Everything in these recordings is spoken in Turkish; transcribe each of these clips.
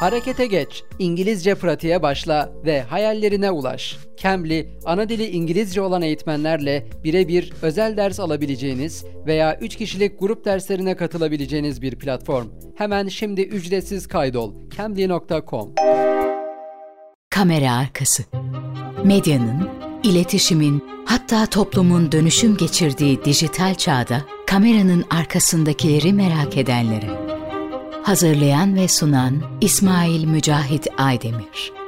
Harekete geç, İngilizce pratiğe başla ve hayallerine ulaş. Cambly, ana dili İngilizce olan eğitmenlerle birebir özel ders alabileceğiniz veya 3 kişilik grup derslerine katılabileceğiniz bir platform. Hemen şimdi ücretsiz kaydol. cambly.com Kamera arkası. Medyanın, iletişimin, hatta toplumun dönüşüm geçirdiği dijital çağda kameranın arkasındakileri merak edenlere. Hazırlayan ve sunan İsmail Mücahit Aydemir.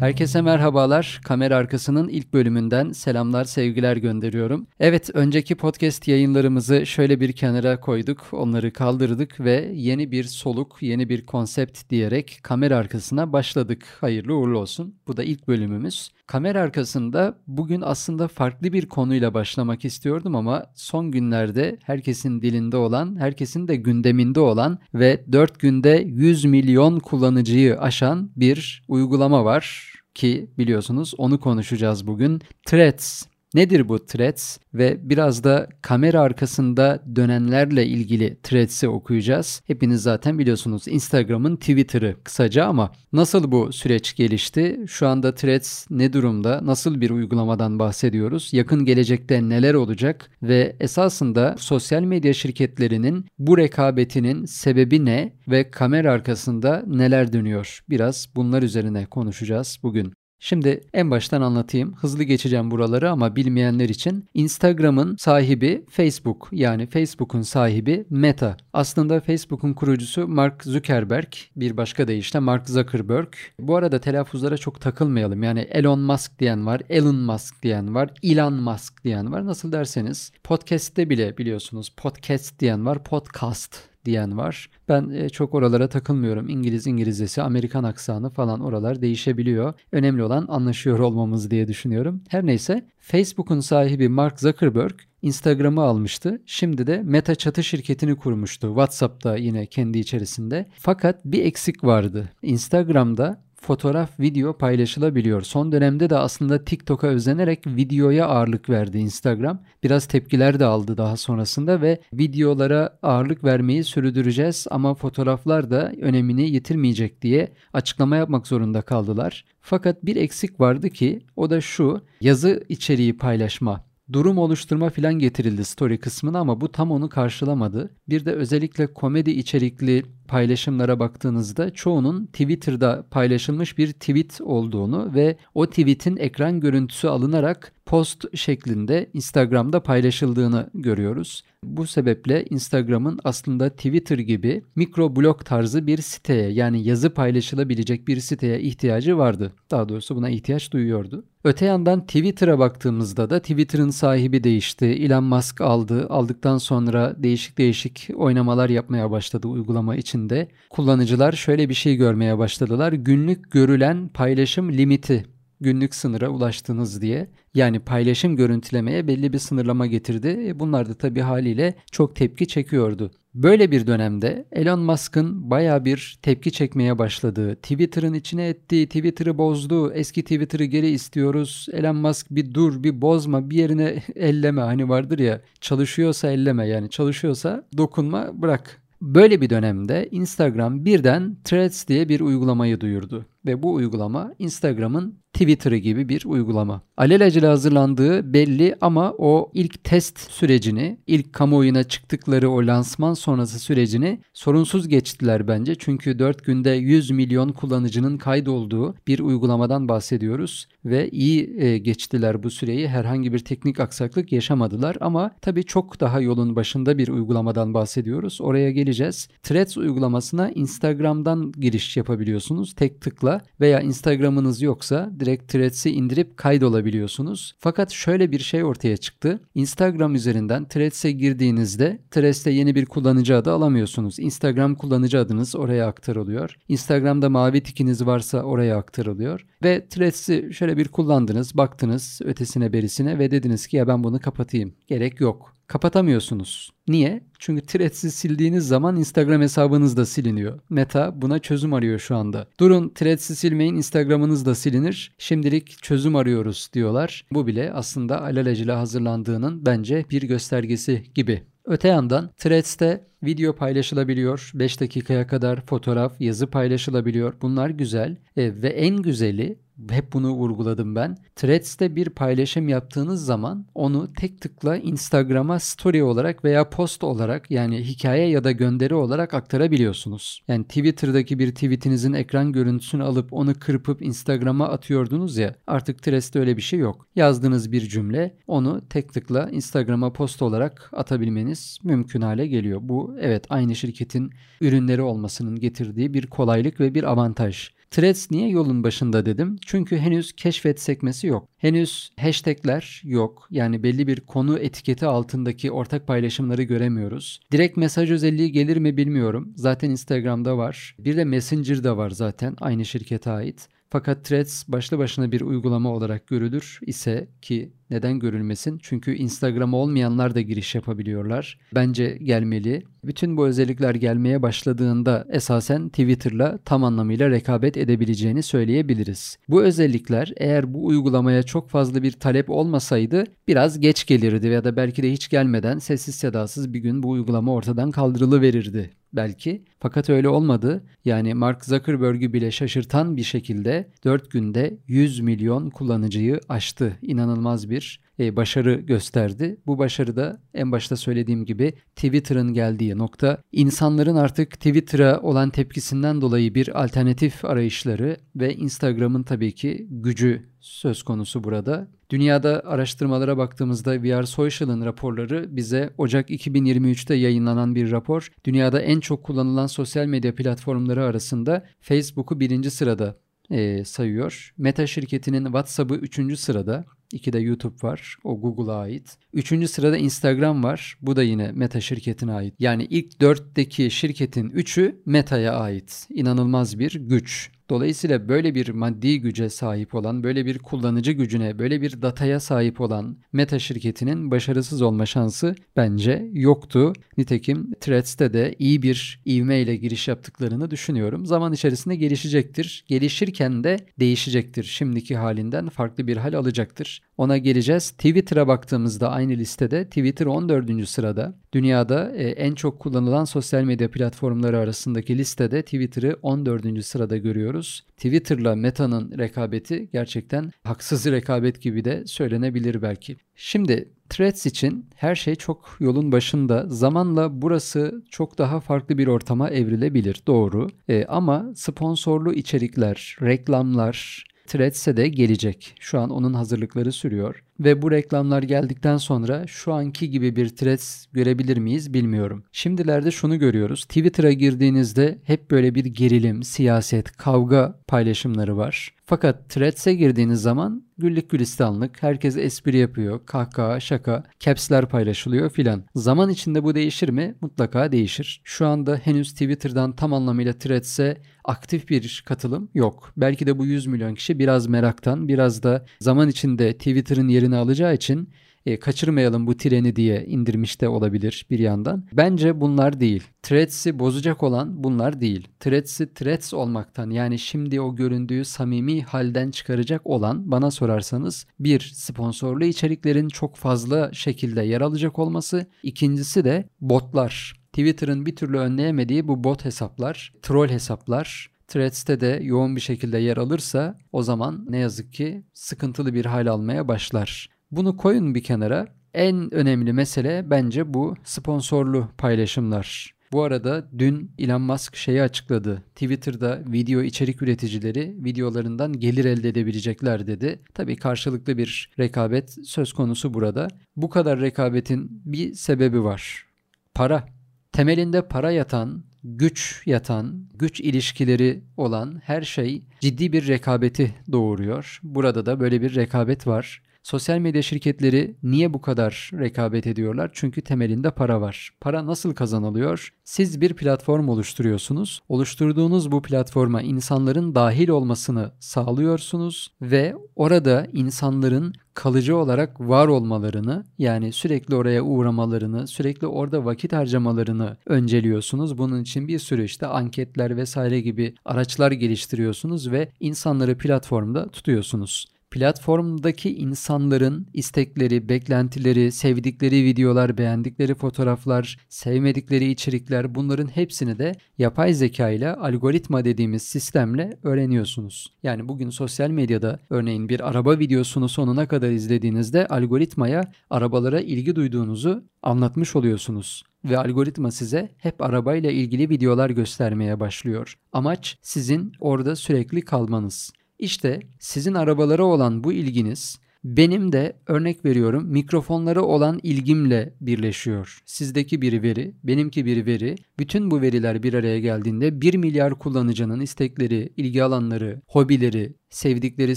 Herkese merhabalar. Kamera arkasının ilk bölümünden selamlar, sevgiler gönderiyorum. Evet, önceki podcast yayınlarımızı şöyle bir kenara koyduk, onları kaldırdık ve yeni bir soluk, yeni bir konsept diyerek kamera arkasına başladık. Hayırlı uğurlu olsun. Bu da ilk bölümümüz. Kamera arkasında bugün aslında farklı bir konuyla başlamak istiyordum ama son günlerde herkesin dilinde olan, herkesin de gündeminde olan ve 4 günde 100 milyon kullanıcıyı aşan bir uygulama var ki biliyorsunuz onu konuşacağız bugün. Threads Nedir bu threads ve biraz da kamera arkasında dönenlerle ilgili threads'i okuyacağız. Hepiniz zaten biliyorsunuz Instagram'ın Twitter'ı kısaca ama nasıl bu süreç gelişti? Şu anda threads ne durumda? Nasıl bir uygulamadan bahsediyoruz? Yakın gelecekte neler olacak? Ve esasında sosyal medya şirketlerinin bu rekabetinin sebebi ne ve kamera arkasında neler dönüyor? Biraz bunlar üzerine konuşacağız bugün. Şimdi en baştan anlatayım. Hızlı geçeceğim buraları ama bilmeyenler için Instagram'ın sahibi Facebook yani Facebook'un sahibi Meta. Aslında Facebook'un kurucusu Mark Zuckerberg, bir başka deyişle Mark Zuckerberg. Bu arada telaffuzlara çok takılmayalım. Yani Elon Musk diyen var, Elon Musk diyen var, Elon Musk diyen var. Nasıl derseniz podcast'te bile biliyorsunuz podcast diyen var, podcast diyen var. Ben e, çok oralara takılmıyorum. İngiliz İngilizcesi, Amerikan aksanı falan oralar değişebiliyor. Önemli olan anlaşıyor olmamız diye düşünüyorum. Her neyse Facebook'un sahibi Mark Zuckerberg Instagram'ı almıştı. Şimdi de Meta çatı şirketini kurmuştu. WhatsApp'ta yine kendi içerisinde. Fakat bir eksik vardı. Instagram'da fotoğraf, video paylaşılabiliyor. Son dönemde de aslında TikTok'a özenerek videoya ağırlık verdi Instagram. Biraz tepkiler de aldı daha sonrasında ve videolara ağırlık vermeyi sürdüreceğiz ama fotoğraflar da önemini yitirmeyecek diye açıklama yapmak zorunda kaldılar. Fakat bir eksik vardı ki o da şu yazı içeriği paylaşma durum oluşturma filan getirildi story kısmına ama bu tam onu karşılamadı. Bir de özellikle komedi içerikli paylaşımlara baktığınızda çoğunun Twitter'da paylaşılmış bir tweet olduğunu ve o tweetin ekran görüntüsü alınarak post şeklinde Instagram'da paylaşıldığını görüyoruz. Bu sebeple Instagram'ın aslında Twitter gibi mikro blog tarzı bir siteye yani yazı paylaşılabilecek bir siteye ihtiyacı vardı. Daha doğrusu buna ihtiyaç duyuyordu. Öte yandan Twitter'a baktığımızda da Twitter'ın sahibi değişti. Elon Musk aldı. Aldıktan sonra değişik değişik oynamalar yapmaya başladı uygulama içinde. Kullanıcılar şöyle bir şey görmeye başladılar. Günlük görülen paylaşım limiti günlük sınıra ulaştınız diye. Yani paylaşım görüntülemeye belli bir sınırlama getirdi. E, bunlar da tabii haliyle çok tepki çekiyordu. Böyle bir dönemde Elon Musk'ın baya bir tepki çekmeye başladığı, Twitter'ın içine ettiği, Twitter'ı bozdu, eski Twitter'ı geri istiyoruz, Elon Musk bir dur, bir bozma, bir yerine elleme hani vardır ya çalışıyorsa elleme yani çalışıyorsa dokunma bırak. Böyle bir dönemde Instagram birden Threads diye bir uygulamayı duyurdu ve bu uygulama Instagram'ın Twitter'ı gibi bir uygulama. Alelacele hazırlandığı belli ama o ilk test sürecini, ilk kamuoyuna çıktıkları o lansman sonrası sürecini sorunsuz geçtiler bence. Çünkü 4 günde 100 milyon kullanıcının kaydolduğu bir uygulamadan bahsediyoruz ve iyi e, geçtiler bu süreyi. Herhangi bir teknik aksaklık yaşamadılar ama tabii çok daha yolun başında bir uygulamadan bahsediyoruz. Oraya geleceğiz. Threads uygulamasına Instagram'dan giriş yapabiliyorsunuz tek tıkla veya Instagram'ınız yoksa direkt Threads'i indirip kaydolabiliyorsunuz. Fakat şöyle bir şey ortaya çıktı. Instagram üzerinden Threads'e girdiğinizde Threads'te yeni bir kullanıcı adı alamıyorsunuz. Instagram kullanıcı adınız oraya aktarılıyor. Instagram'da mavi tikiniz varsa oraya aktarılıyor. Ve Threads'i şöyle bir kullandınız, baktınız ötesine berisine ve dediniz ki ya ben bunu kapatayım. Gerek yok kapatamıyorsunuz. Niye? Çünkü Threads'i sildiğiniz zaman Instagram hesabınız da siliniyor. Meta buna çözüm arıyor şu anda. Durun Threads'i silmeyin Instagram'ınız da silinir. Şimdilik çözüm arıyoruz diyorlar. Bu bile aslında alelacele hazırlandığının bence bir göstergesi gibi. Öte yandan Threads'te video paylaşılabiliyor. 5 dakikaya kadar fotoğraf, yazı paylaşılabiliyor. Bunlar güzel. E, ve en güzeli hep bunu vurguladım ben. Threads'te bir paylaşım yaptığınız zaman onu tek tıkla Instagram'a story olarak veya post olarak yani hikaye ya da gönderi olarak aktarabiliyorsunuz. Yani Twitter'daki bir tweetinizin ekran görüntüsünü alıp onu kırpıp Instagram'a atıyordunuz ya artık Threads'te öyle bir şey yok. Yazdığınız bir cümle onu tek tıkla Instagram'a post olarak atabilmeniz mümkün hale geliyor. Bu evet aynı şirketin ürünleri olmasının getirdiği bir kolaylık ve bir avantaj. Threads niye yolun başında dedim? Çünkü henüz keşfet sekmesi yok. Henüz hashtagler yok. Yani belli bir konu etiketi altındaki ortak paylaşımları göremiyoruz. Direkt mesaj özelliği gelir mi bilmiyorum. Zaten Instagram'da var. Bir de Messenger'da var zaten aynı şirkete ait. Fakat Threads başlı başına bir uygulama olarak görülür ise ki neden görülmesin? Çünkü Instagram olmayanlar da giriş yapabiliyorlar. Bence gelmeli. Bütün bu özellikler gelmeye başladığında esasen Twitter'la tam anlamıyla rekabet edebileceğini söyleyebiliriz. Bu özellikler eğer bu uygulamaya çok fazla bir talep olmasaydı biraz geç gelirdi ya da belki de hiç gelmeden sessiz sedasız bir gün bu uygulama ortadan kaldırılıverirdi belki. Fakat öyle olmadı. Yani Mark Zuckerberg'ü bile şaşırtan bir şekilde 4 günde 100 milyon kullanıcıyı aştı. İnanılmaz bir e, başarı gösterdi. Bu başarı da en başta söylediğim gibi Twitter'ın geldiği nokta. İnsanların artık Twitter'a olan tepkisinden dolayı bir alternatif arayışları ve Instagram'ın tabii ki gücü söz konusu burada. Dünyada araştırmalara baktığımızda VR Social'ın raporları bize Ocak 2023'te yayınlanan bir rapor. Dünyada en çok kullanılan sosyal medya platformları arasında Facebook'u birinci sırada e, sayıyor. Meta şirketinin WhatsApp'ı 3. sırada. İki de YouTube var. O Google'a ait. Üçüncü sırada Instagram var. Bu da yine Meta şirketine ait. Yani ilk dörtteki şirketin üçü Meta'ya ait. İnanılmaz bir güç. Dolayısıyla böyle bir maddi güce sahip olan, böyle bir kullanıcı gücüne, böyle bir dataya sahip olan Meta şirketinin başarısız olma şansı bence yoktu. Nitekim Threads'te de iyi bir ivmeyle giriş yaptıklarını düşünüyorum. Zaman içerisinde gelişecektir. Gelişirken de değişecektir. Şimdiki halinden farklı bir hal alacaktır. Ona geleceğiz. Twitter'a baktığımızda aynı listede Twitter 14. sırada. Dünyada e, en çok kullanılan sosyal medya platformları arasındaki listede Twitter'ı 14. sırada görüyoruz. Twitter'la Meta'nın rekabeti gerçekten haksız rekabet gibi de söylenebilir belki. Şimdi Threads için her şey çok yolun başında. Zamanla burası çok daha farklı bir ortama evrilebilir. Doğru. E, ama sponsorlu içerikler, reklamlar, Threads'e de gelecek. Şu an onun hazırlıkları sürüyor. Ve bu reklamlar geldikten sonra şu anki gibi bir Threads görebilir miyiz bilmiyorum. Şimdilerde şunu görüyoruz. Twitter'a girdiğinizde hep böyle bir gerilim, siyaset, kavga paylaşımları var. Fakat Threads'e girdiğiniz zaman güllük gülistanlık, herkes espri yapıyor, kahkaha, şaka, caps'ler paylaşılıyor filan. Zaman içinde bu değişir mi? Mutlaka değişir. Şu anda henüz Twitter'dan tam anlamıyla Threads'e aktif bir katılım yok. Belki de bu 100 milyon kişi biraz meraktan, biraz da zaman içinde Twitter'ın yerini alacağı için e, kaçırmayalım bu treni diye indirmiş de olabilir bir yandan. Bence bunlar değil. Threads'i bozacak olan bunlar değil. Threads'i Threads olmaktan yani şimdi o göründüğü samimi halden çıkaracak olan bana sorarsanız bir sponsorlu içeriklerin çok fazla şekilde yer alacak olması. İkincisi de botlar. Twitter'ın bir türlü önleyemediği bu bot hesaplar, troll hesaplar, Threads'te de yoğun bir şekilde yer alırsa o zaman ne yazık ki sıkıntılı bir hal almaya başlar. Bunu koyun bir kenara. En önemli mesele bence bu sponsorlu paylaşımlar. Bu arada dün Elon Musk şeyi açıkladı. Twitter'da video içerik üreticileri videolarından gelir elde edebilecekler dedi. Tabii karşılıklı bir rekabet söz konusu burada. Bu kadar rekabetin bir sebebi var. Para. Temelinde para yatan, güç yatan, güç ilişkileri olan her şey ciddi bir rekabeti doğuruyor. Burada da böyle bir rekabet var. Sosyal medya şirketleri niye bu kadar rekabet ediyorlar? Çünkü temelinde para var. Para nasıl kazanılıyor? Siz bir platform oluşturuyorsunuz. Oluşturduğunuz bu platforma insanların dahil olmasını sağlıyorsunuz ve orada insanların kalıcı olarak var olmalarını yani sürekli oraya uğramalarını, sürekli orada vakit harcamalarını önceliyorsunuz. Bunun için bir sürü işte anketler vesaire gibi araçlar geliştiriyorsunuz ve insanları platformda tutuyorsunuz. Platformdaki insanların istekleri, beklentileri, sevdikleri videolar, beğendikleri fotoğraflar, sevmedikleri içerikler bunların hepsini de yapay zeka ile algoritma dediğimiz sistemle öğreniyorsunuz. Yani bugün sosyal medyada örneğin bir araba videosunu sonuna kadar izlediğinizde algoritmaya arabalara ilgi duyduğunuzu anlatmış oluyorsunuz ve algoritma size hep arabayla ilgili videolar göstermeye başlıyor. Amaç sizin orada sürekli kalmanız. İşte sizin arabalara olan bu ilginiz benim de örnek veriyorum mikrofonlara olan ilgimle birleşiyor. Sizdeki bir veri, benimki bir veri. Bütün bu veriler bir araya geldiğinde 1 milyar kullanıcının istekleri, ilgi alanları, hobileri, sevdikleri,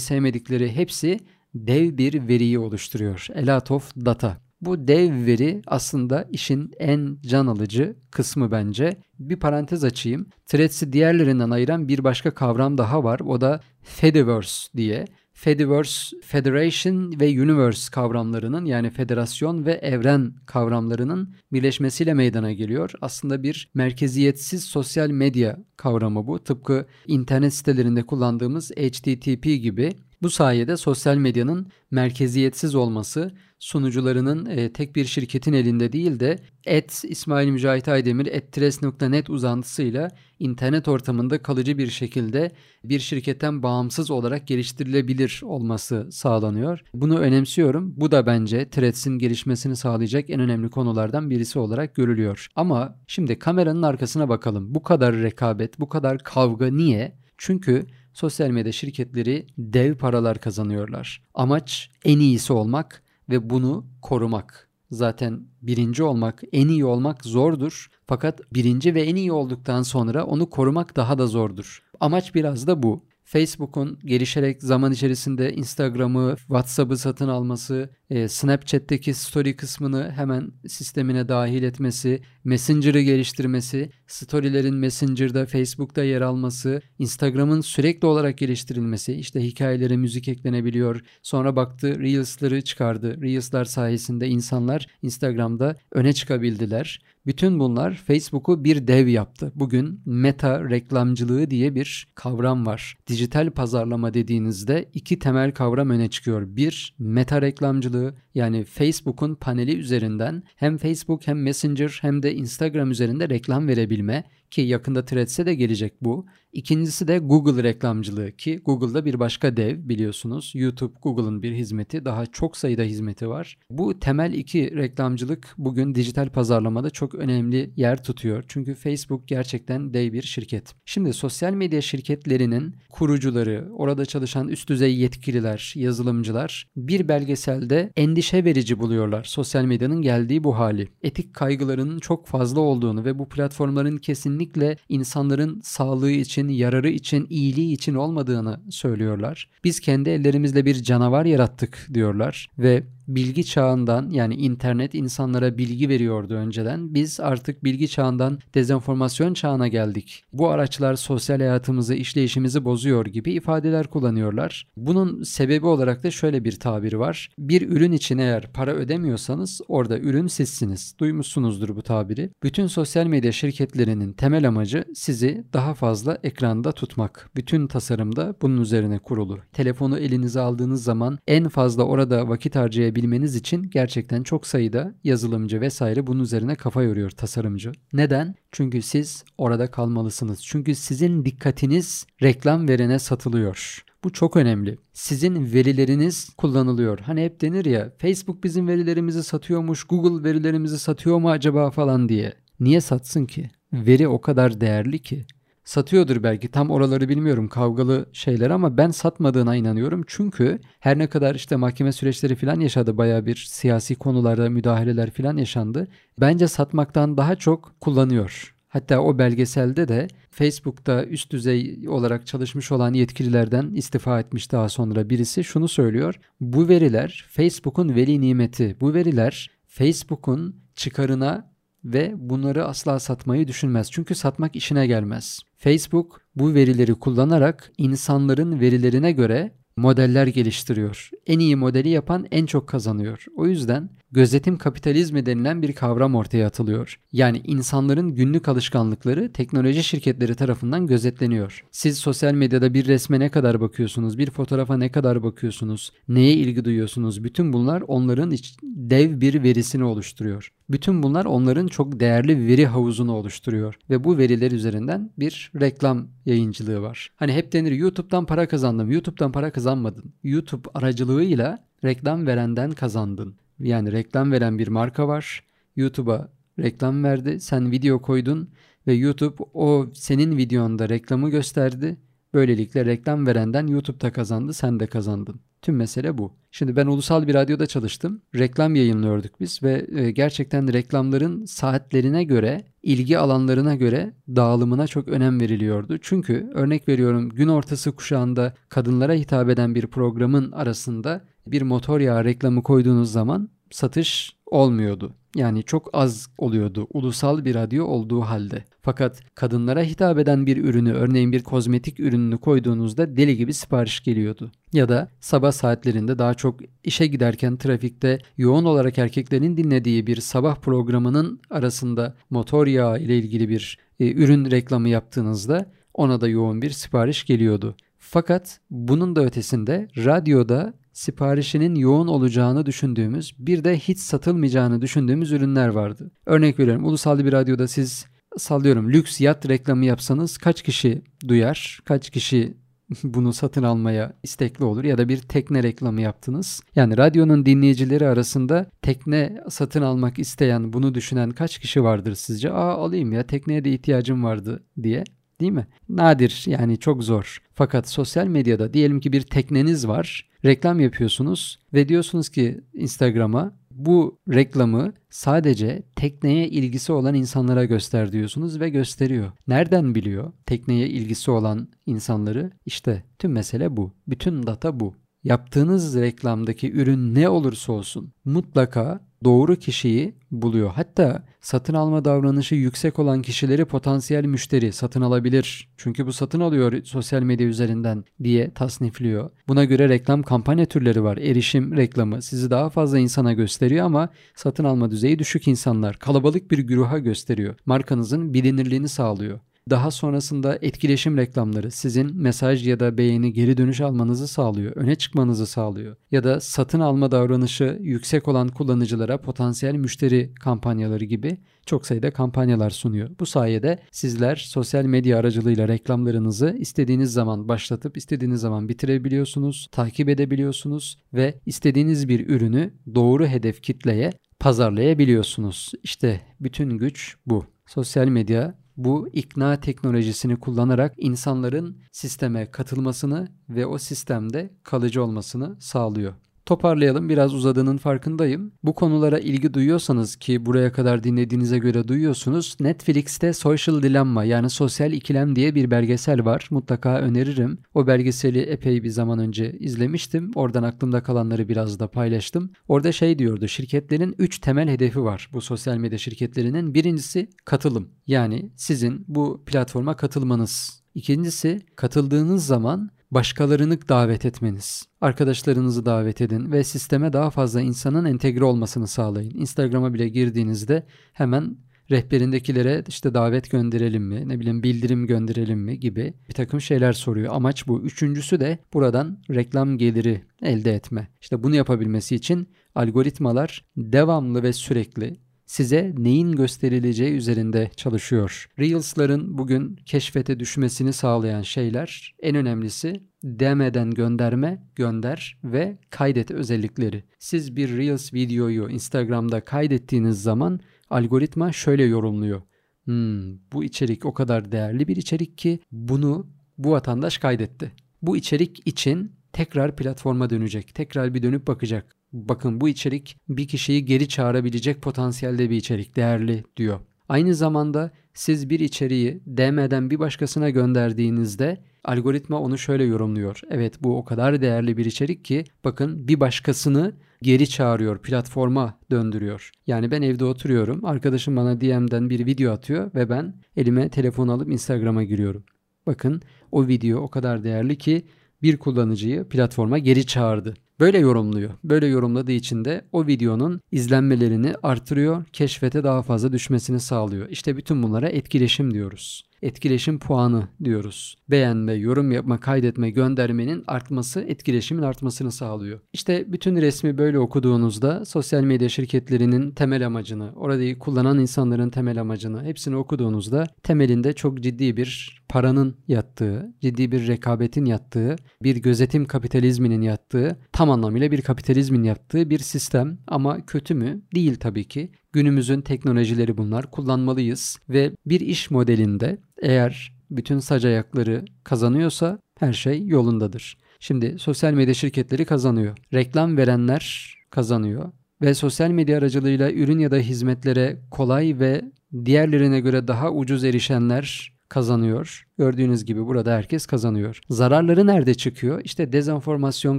sevmedikleri hepsi dev bir veriyi oluşturuyor. Of data. Bu dev veri aslında işin en can alıcı kısmı bence. Bir parantez açayım. Threads'i diğerlerinden ayıran bir başka kavram daha var. O da Fediverse diye. Fediverse, Federation ve Universe kavramlarının yani federasyon ve evren kavramlarının birleşmesiyle meydana geliyor. Aslında bir merkeziyetsiz sosyal medya kavramı bu. Tıpkı internet sitelerinde kullandığımız HTTP gibi bu sayede sosyal medyanın merkeziyetsiz olması, sunucularının e, tek bir şirketin elinde değil de et İsmail Mücahit Aydemir ettres.net uzantısıyla internet ortamında kalıcı bir şekilde bir şirketten bağımsız olarak geliştirilebilir olması sağlanıyor. Bunu önemsiyorum. Bu da bence Threads'in gelişmesini sağlayacak en önemli konulardan birisi olarak görülüyor. Ama şimdi kameranın arkasına bakalım. Bu kadar rekabet, bu kadar kavga niye? Çünkü sosyal medya şirketleri dev paralar kazanıyorlar. Amaç en iyisi olmak ve bunu korumak. Zaten birinci olmak, en iyi olmak zordur. Fakat birinci ve en iyi olduktan sonra onu korumak daha da zordur. Amaç biraz da bu. Facebook'un gelişerek zaman içerisinde Instagram'ı, WhatsApp'ı satın alması, e, Snapchat'teki story kısmını hemen sistemine dahil etmesi, Messenger'ı geliştirmesi, storylerin Messenger'da, Facebook'ta yer alması, Instagram'ın sürekli olarak geliştirilmesi, işte hikayelere müzik eklenebiliyor. Sonra baktı Reels'ları çıkardı. Reels'lar sayesinde insanlar Instagram'da öne çıkabildiler. Bütün bunlar Facebook'u bir dev yaptı. Bugün meta reklamcılığı diye bir kavram var. Dijital pazarlama dediğinizde iki temel kavram öne çıkıyor. Bir, meta reklamcılığı yani Facebook'un paneli üzerinden hem Facebook hem Messenger hem de Instagram üzerinde reklam verebilme ki yakında Threads'e de gelecek bu. İkincisi de Google reklamcılığı ki Google'da bir başka dev biliyorsunuz. YouTube Google'ın bir hizmeti daha çok sayıda hizmeti var. Bu temel iki reklamcılık bugün dijital pazarlamada çok önemli yer tutuyor. Çünkü Facebook gerçekten dev bir şirket. Şimdi sosyal medya şirketlerinin kurucuları, orada çalışan üst düzey yetkililer, yazılımcılar bir belgeselde endişe verici buluyorlar sosyal medyanın geldiği bu hali. Etik kaygılarının çok fazla olduğunu ve bu platformların kesinlikle insanların sağlığı için için, yararı için, iyiliği için olmadığını söylüyorlar. Biz kendi ellerimizle bir canavar yarattık diyorlar ve bilgi çağından yani internet insanlara bilgi veriyordu önceden. Biz artık bilgi çağından dezenformasyon çağına geldik. Bu araçlar sosyal hayatımızı, işleyişimizi bozuyor gibi ifadeler kullanıyorlar. Bunun sebebi olarak da şöyle bir tabiri var. Bir ürün için eğer para ödemiyorsanız orada ürün sizsiniz. Duymuşsunuzdur bu tabiri. Bütün sosyal medya şirketlerinin temel amacı sizi daha fazla ekranda tutmak. Bütün tasarımda bunun üzerine kurulu. Telefonu elinize aldığınız zaman en fazla orada vakit harcayabileceğiniz yapabilmeniz için gerçekten çok sayıda yazılımcı vesaire bunun üzerine kafa yoruyor tasarımcı. Neden? Çünkü siz orada kalmalısınız. Çünkü sizin dikkatiniz reklam verene satılıyor. Bu çok önemli. Sizin verileriniz kullanılıyor. Hani hep denir ya Facebook bizim verilerimizi satıyormuş, Google verilerimizi satıyor mu acaba falan diye. Niye satsın ki? Veri o kadar değerli ki satıyordur belki tam oraları bilmiyorum kavgalı şeyler ama ben satmadığına inanıyorum. Çünkü her ne kadar işte mahkeme süreçleri falan yaşadı baya bir siyasi konularda müdahaleler falan yaşandı. Bence satmaktan daha çok kullanıyor. Hatta o belgeselde de Facebook'ta üst düzey olarak çalışmış olan yetkililerden istifa etmiş daha sonra birisi şunu söylüyor. Bu veriler Facebook'un veli nimeti. Bu veriler Facebook'un çıkarına ve bunları asla satmayı düşünmez. Çünkü satmak işine gelmez. Facebook bu verileri kullanarak insanların verilerine göre modeller geliştiriyor. En iyi modeli yapan en çok kazanıyor. O yüzden gözetim kapitalizmi denilen bir kavram ortaya atılıyor. Yani insanların günlük alışkanlıkları teknoloji şirketleri tarafından gözetleniyor. Siz sosyal medyada bir resme ne kadar bakıyorsunuz, bir fotoğrafa ne kadar bakıyorsunuz, neye ilgi duyuyorsunuz, bütün bunlar onların dev bir verisini oluşturuyor. Bütün bunlar onların çok değerli veri havuzunu oluşturuyor ve bu veriler üzerinden bir reklam yayıncılığı var. Hani hep denir YouTube'dan para kazandım, YouTube'dan para kazanmadın. YouTube aracılığıyla reklam verenden kazandın. Yani reklam veren bir marka var. YouTube'a reklam verdi. Sen video koydun ve YouTube o senin videonda reklamı gösterdi. Böylelikle reklam verenden YouTube'da kazandı, sen de kazandın. Tüm mesele bu. Şimdi ben ulusal bir radyoda çalıştım. Reklam yayınlıyorduk biz ve e, gerçekten reklamların saatlerine göre, ilgi alanlarına göre dağılımına çok önem veriliyordu. Çünkü örnek veriyorum gün ortası kuşağında kadınlara hitap eden bir programın arasında bir motor yağı reklamı koyduğunuz zaman satış olmuyordu. Yani çok az oluyordu ulusal bir radyo olduğu halde. Fakat kadınlara hitap eden bir ürünü örneğin bir kozmetik ürününü koyduğunuzda deli gibi sipariş geliyordu. Ya da sabah saatlerinde daha çok işe giderken trafikte yoğun olarak erkeklerin dinlediği bir sabah programının arasında motor yağı ile ilgili bir e, ürün reklamı yaptığınızda ona da yoğun bir sipariş geliyordu. Fakat bunun da ötesinde radyoda siparişinin yoğun olacağını düşündüğümüz bir de hiç satılmayacağını düşündüğümüz ürünler vardı. Örnek veriyorum ulusal bir radyoda siz sallıyorum lüks yat reklamı yapsanız kaç kişi duyar? Kaç kişi bunu satın almaya istekli olur ya da bir tekne reklamı yaptınız. Yani radyonun dinleyicileri arasında tekne satın almak isteyen, bunu düşünen kaç kişi vardır sizce? Aa alayım ya tekneye de ihtiyacım vardı diye. Değil mi? Nadir yani çok zor. Fakat sosyal medyada diyelim ki bir tekneniz var. Reklam yapıyorsunuz ve diyorsunuz ki Instagram'a bu reklamı sadece tekneye ilgisi olan insanlara göster diyorsunuz ve gösteriyor. Nereden biliyor tekneye ilgisi olan insanları? İşte tüm mesele bu. Bütün data bu. Yaptığınız reklamdaki ürün ne olursa olsun mutlaka doğru kişiyi buluyor. Hatta satın alma davranışı yüksek olan kişileri potansiyel müşteri satın alabilir. Çünkü bu satın alıyor sosyal medya üzerinden diye tasnifliyor. Buna göre reklam kampanya türleri var. Erişim reklamı sizi daha fazla insana gösteriyor ama satın alma düzeyi düşük insanlar. Kalabalık bir güruha gösteriyor. Markanızın bilinirliğini sağlıyor. Daha sonrasında etkileşim reklamları sizin mesaj ya da beğeni geri dönüş almanızı sağlıyor, öne çıkmanızı sağlıyor. Ya da satın alma davranışı yüksek olan kullanıcılara potansiyel müşteri kampanyaları gibi çok sayıda kampanyalar sunuyor. Bu sayede sizler sosyal medya aracılığıyla reklamlarınızı istediğiniz zaman başlatıp istediğiniz zaman bitirebiliyorsunuz, takip edebiliyorsunuz ve istediğiniz bir ürünü doğru hedef kitleye pazarlayabiliyorsunuz. İşte bütün güç bu. Sosyal medya bu ikna teknolojisini kullanarak insanların sisteme katılmasını ve o sistemde kalıcı olmasını sağlıyor. Toparlayalım biraz uzadığının farkındayım. Bu konulara ilgi duyuyorsanız ki buraya kadar dinlediğinize göre duyuyorsunuz. Netflix'te Social Dilemma yani sosyal ikilem diye bir belgesel var. Mutlaka öneririm. O belgeseli epey bir zaman önce izlemiştim. Oradan aklımda kalanları biraz da paylaştım. Orada şey diyordu şirketlerin 3 temel hedefi var bu sosyal medya şirketlerinin. Birincisi katılım. Yani sizin bu platforma katılmanız. İkincisi katıldığınız zaman başkalarını davet etmeniz. Arkadaşlarınızı davet edin ve sisteme daha fazla insanın entegre olmasını sağlayın. Instagram'a bile girdiğinizde hemen rehberindekilere işte davet gönderelim mi, ne bileyim bildirim gönderelim mi gibi bir takım şeyler soruyor. Amaç bu. Üçüncüsü de buradan reklam geliri elde etme. İşte bunu yapabilmesi için algoritmalar devamlı ve sürekli size neyin gösterileceği üzerinde çalışıyor. Reels'ların bugün keşfete düşmesini sağlayan şeyler en önemlisi DM'den gönderme, gönder ve kaydet özellikleri. Siz bir Reels videoyu Instagram'da kaydettiğiniz zaman algoritma şöyle yorumluyor. Hmm, bu içerik o kadar değerli bir içerik ki bunu bu vatandaş kaydetti. Bu içerik için tekrar platforma dönecek. Tekrar bir dönüp bakacak bakın bu içerik bir kişiyi geri çağırabilecek potansiyelde bir içerik, değerli diyor. Aynı zamanda siz bir içeriği DM'den bir başkasına gönderdiğinizde algoritma onu şöyle yorumluyor. Evet bu o kadar değerli bir içerik ki bakın bir başkasını geri çağırıyor, platforma döndürüyor. Yani ben evde oturuyorum, arkadaşım bana DM'den bir video atıyor ve ben elime telefon alıp Instagram'a giriyorum. Bakın o video o kadar değerli ki bir kullanıcıyı platforma geri çağırdı. Böyle yorumluyor. Böyle yorumladığı için de o videonun izlenmelerini artırıyor, keşfete daha fazla düşmesini sağlıyor. İşte bütün bunlara etkileşim diyoruz etkileşim puanı diyoruz. Beğenme, yorum yapma, kaydetme, göndermenin artması etkileşimin artmasını sağlıyor. İşte bütün resmi böyle okuduğunuzda sosyal medya şirketlerinin temel amacını, orayı kullanan insanların temel amacını hepsini okuduğunuzda temelinde çok ciddi bir paranın yattığı, ciddi bir rekabetin yattığı, bir gözetim kapitalizminin yattığı, tam anlamıyla bir kapitalizmin yaptığı bir sistem ama kötü mü? Değil tabii ki. Günümüzün teknolojileri bunlar. Kullanmalıyız ve bir iş modelinde eğer bütün sac ayakları kazanıyorsa her şey yolundadır. Şimdi sosyal medya şirketleri kazanıyor. Reklam verenler kazanıyor ve sosyal medya aracılığıyla ürün ya da hizmetlere kolay ve diğerlerine göre daha ucuz erişenler kazanıyor. Gördüğünüz gibi burada herkes kazanıyor. Zararları nerede çıkıyor? İşte dezenformasyon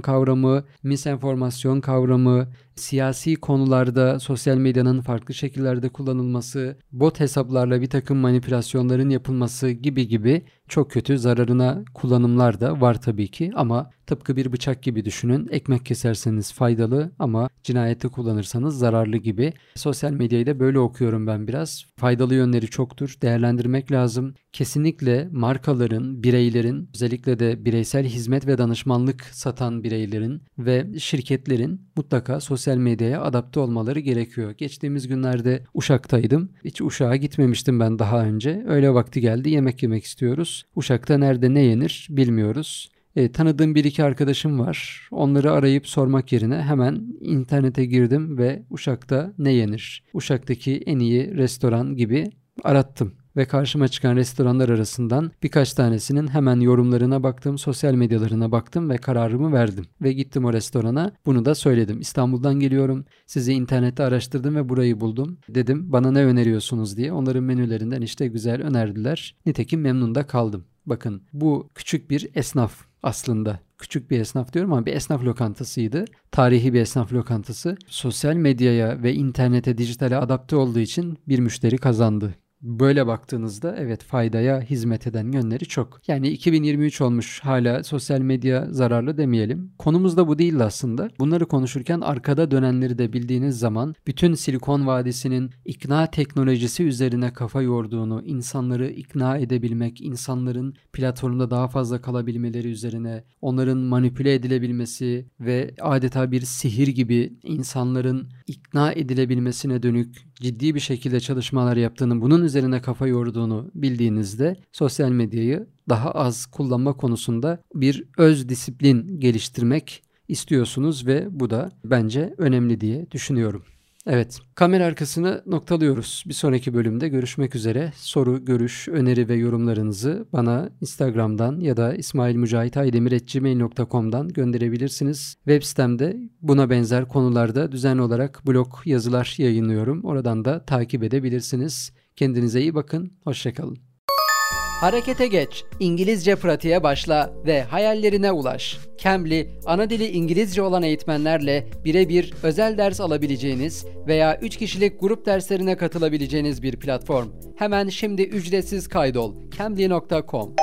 kavramı, misenformasyon kavramı, siyasi konularda sosyal medyanın farklı şekillerde kullanılması, bot hesaplarla bir takım manipülasyonların yapılması gibi gibi çok kötü zararına kullanımlar da var tabii ki ama tıpkı bir bıçak gibi düşünün. Ekmek keserseniz faydalı ama cinayette kullanırsanız zararlı gibi. Sosyal medyayı da böyle okuyorum ben biraz. Faydalı yönleri çoktur. Değerlendirmek lazım. Kesinlikle markaların, bireylerin, özellikle de bireysel hizmet ve danışmanlık satan bireylerin ve şirketlerin mutlaka sosyal medyaya adapte olmaları gerekiyor. Geçtiğimiz günlerde Uşak'taydım. Hiç Uşak'a gitmemiştim ben daha önce. Öyle vakti geldi yemek yemek istiyoruz. Uşak'ta nerede ne yenir bilmiyoruz. E, tanıdığım bir iki arkadaşım var. Onları arayıp sormak yerine hemen internete girdim ve Uşak'ta ne yenir? Uşak'taki en iyi restoran gibi arattım ve karşıma çıkan restoranlar arasından birkaç tanesinin hemen yorumlarına baktım, sosyal medyalarına baktım ve kararımı verdim. Ve gittim o restorana. Bunu da söyledim. İstanbul'dan geliyorum. Sizi internette araştırdım ve burayı buldum. Dedim bana ne öneriyorsunuz diye. Onların menülerinden işte güzel önerdiler. Nitekim memnun da kaldım. Bakın bu küçük bir esnaf aslında. Küçük bir esnaf diyorum ama bir esnaf lokantasıydı. Tarihi bir esnaf lokantası. Sosyal medyaya ve internete, dijitale adapte olduğu için bir müşteri kazandı. Böyle baktığınızda evet faydaya hizmet eden yönleri çok. Yani 2023 olmuş hala sosyal medya zararlı demeyelim. Konumuz da bu değildi aslında. Bunları konuşurken arkada dönenleri de bildiğiniz zaman bütün Silikon Vadisi'nin ikna teknolojisi üzerine kafa yorduğunu, insanları ikna edebilmek, insanların platformda daha fazla kalabilmeleri üzerine, onların manipüle edilebilmesi ve adeta bir sihir gibi insanların ikna edilebilmesine dönük ciddi bir şekilde çalışmalar yaptığını, bunun üzerine kafa yorduğunu bildiğinizde sosyal medyayı daha az kullanma konusunda bir öz disiplin geliştirmek istiyorsunuz ve bu da bence önemli diye düşünüyorum. Evet, kamera arkasını noktalıyoruz. Bir sonraki bölümde görüşmek üzere. Soru, görüş, öneri ve yorumlarınızı bana Instagram'dan ya da ismailmücahitaydemir.gmail.com'dan gönderebilirsiniz. Web sitemde buna benzer konularda düzenli olarak blog yazılar yayınlıyorum. Oradan da takip edebilirsiniz. Kendinize iyi bakın, hoşçakalın. Harekete geç, İngilizce pratiğe başla ve hayallerine ulaş. Cambly, ana dili İngilizce olan eğitmenlerle birebir özel ders alabileceğiniz veya 3 kişilik grup derslerine katılabileceğiniz bir platform. Hemen şimdi ücretsiz kaydol. cambly.com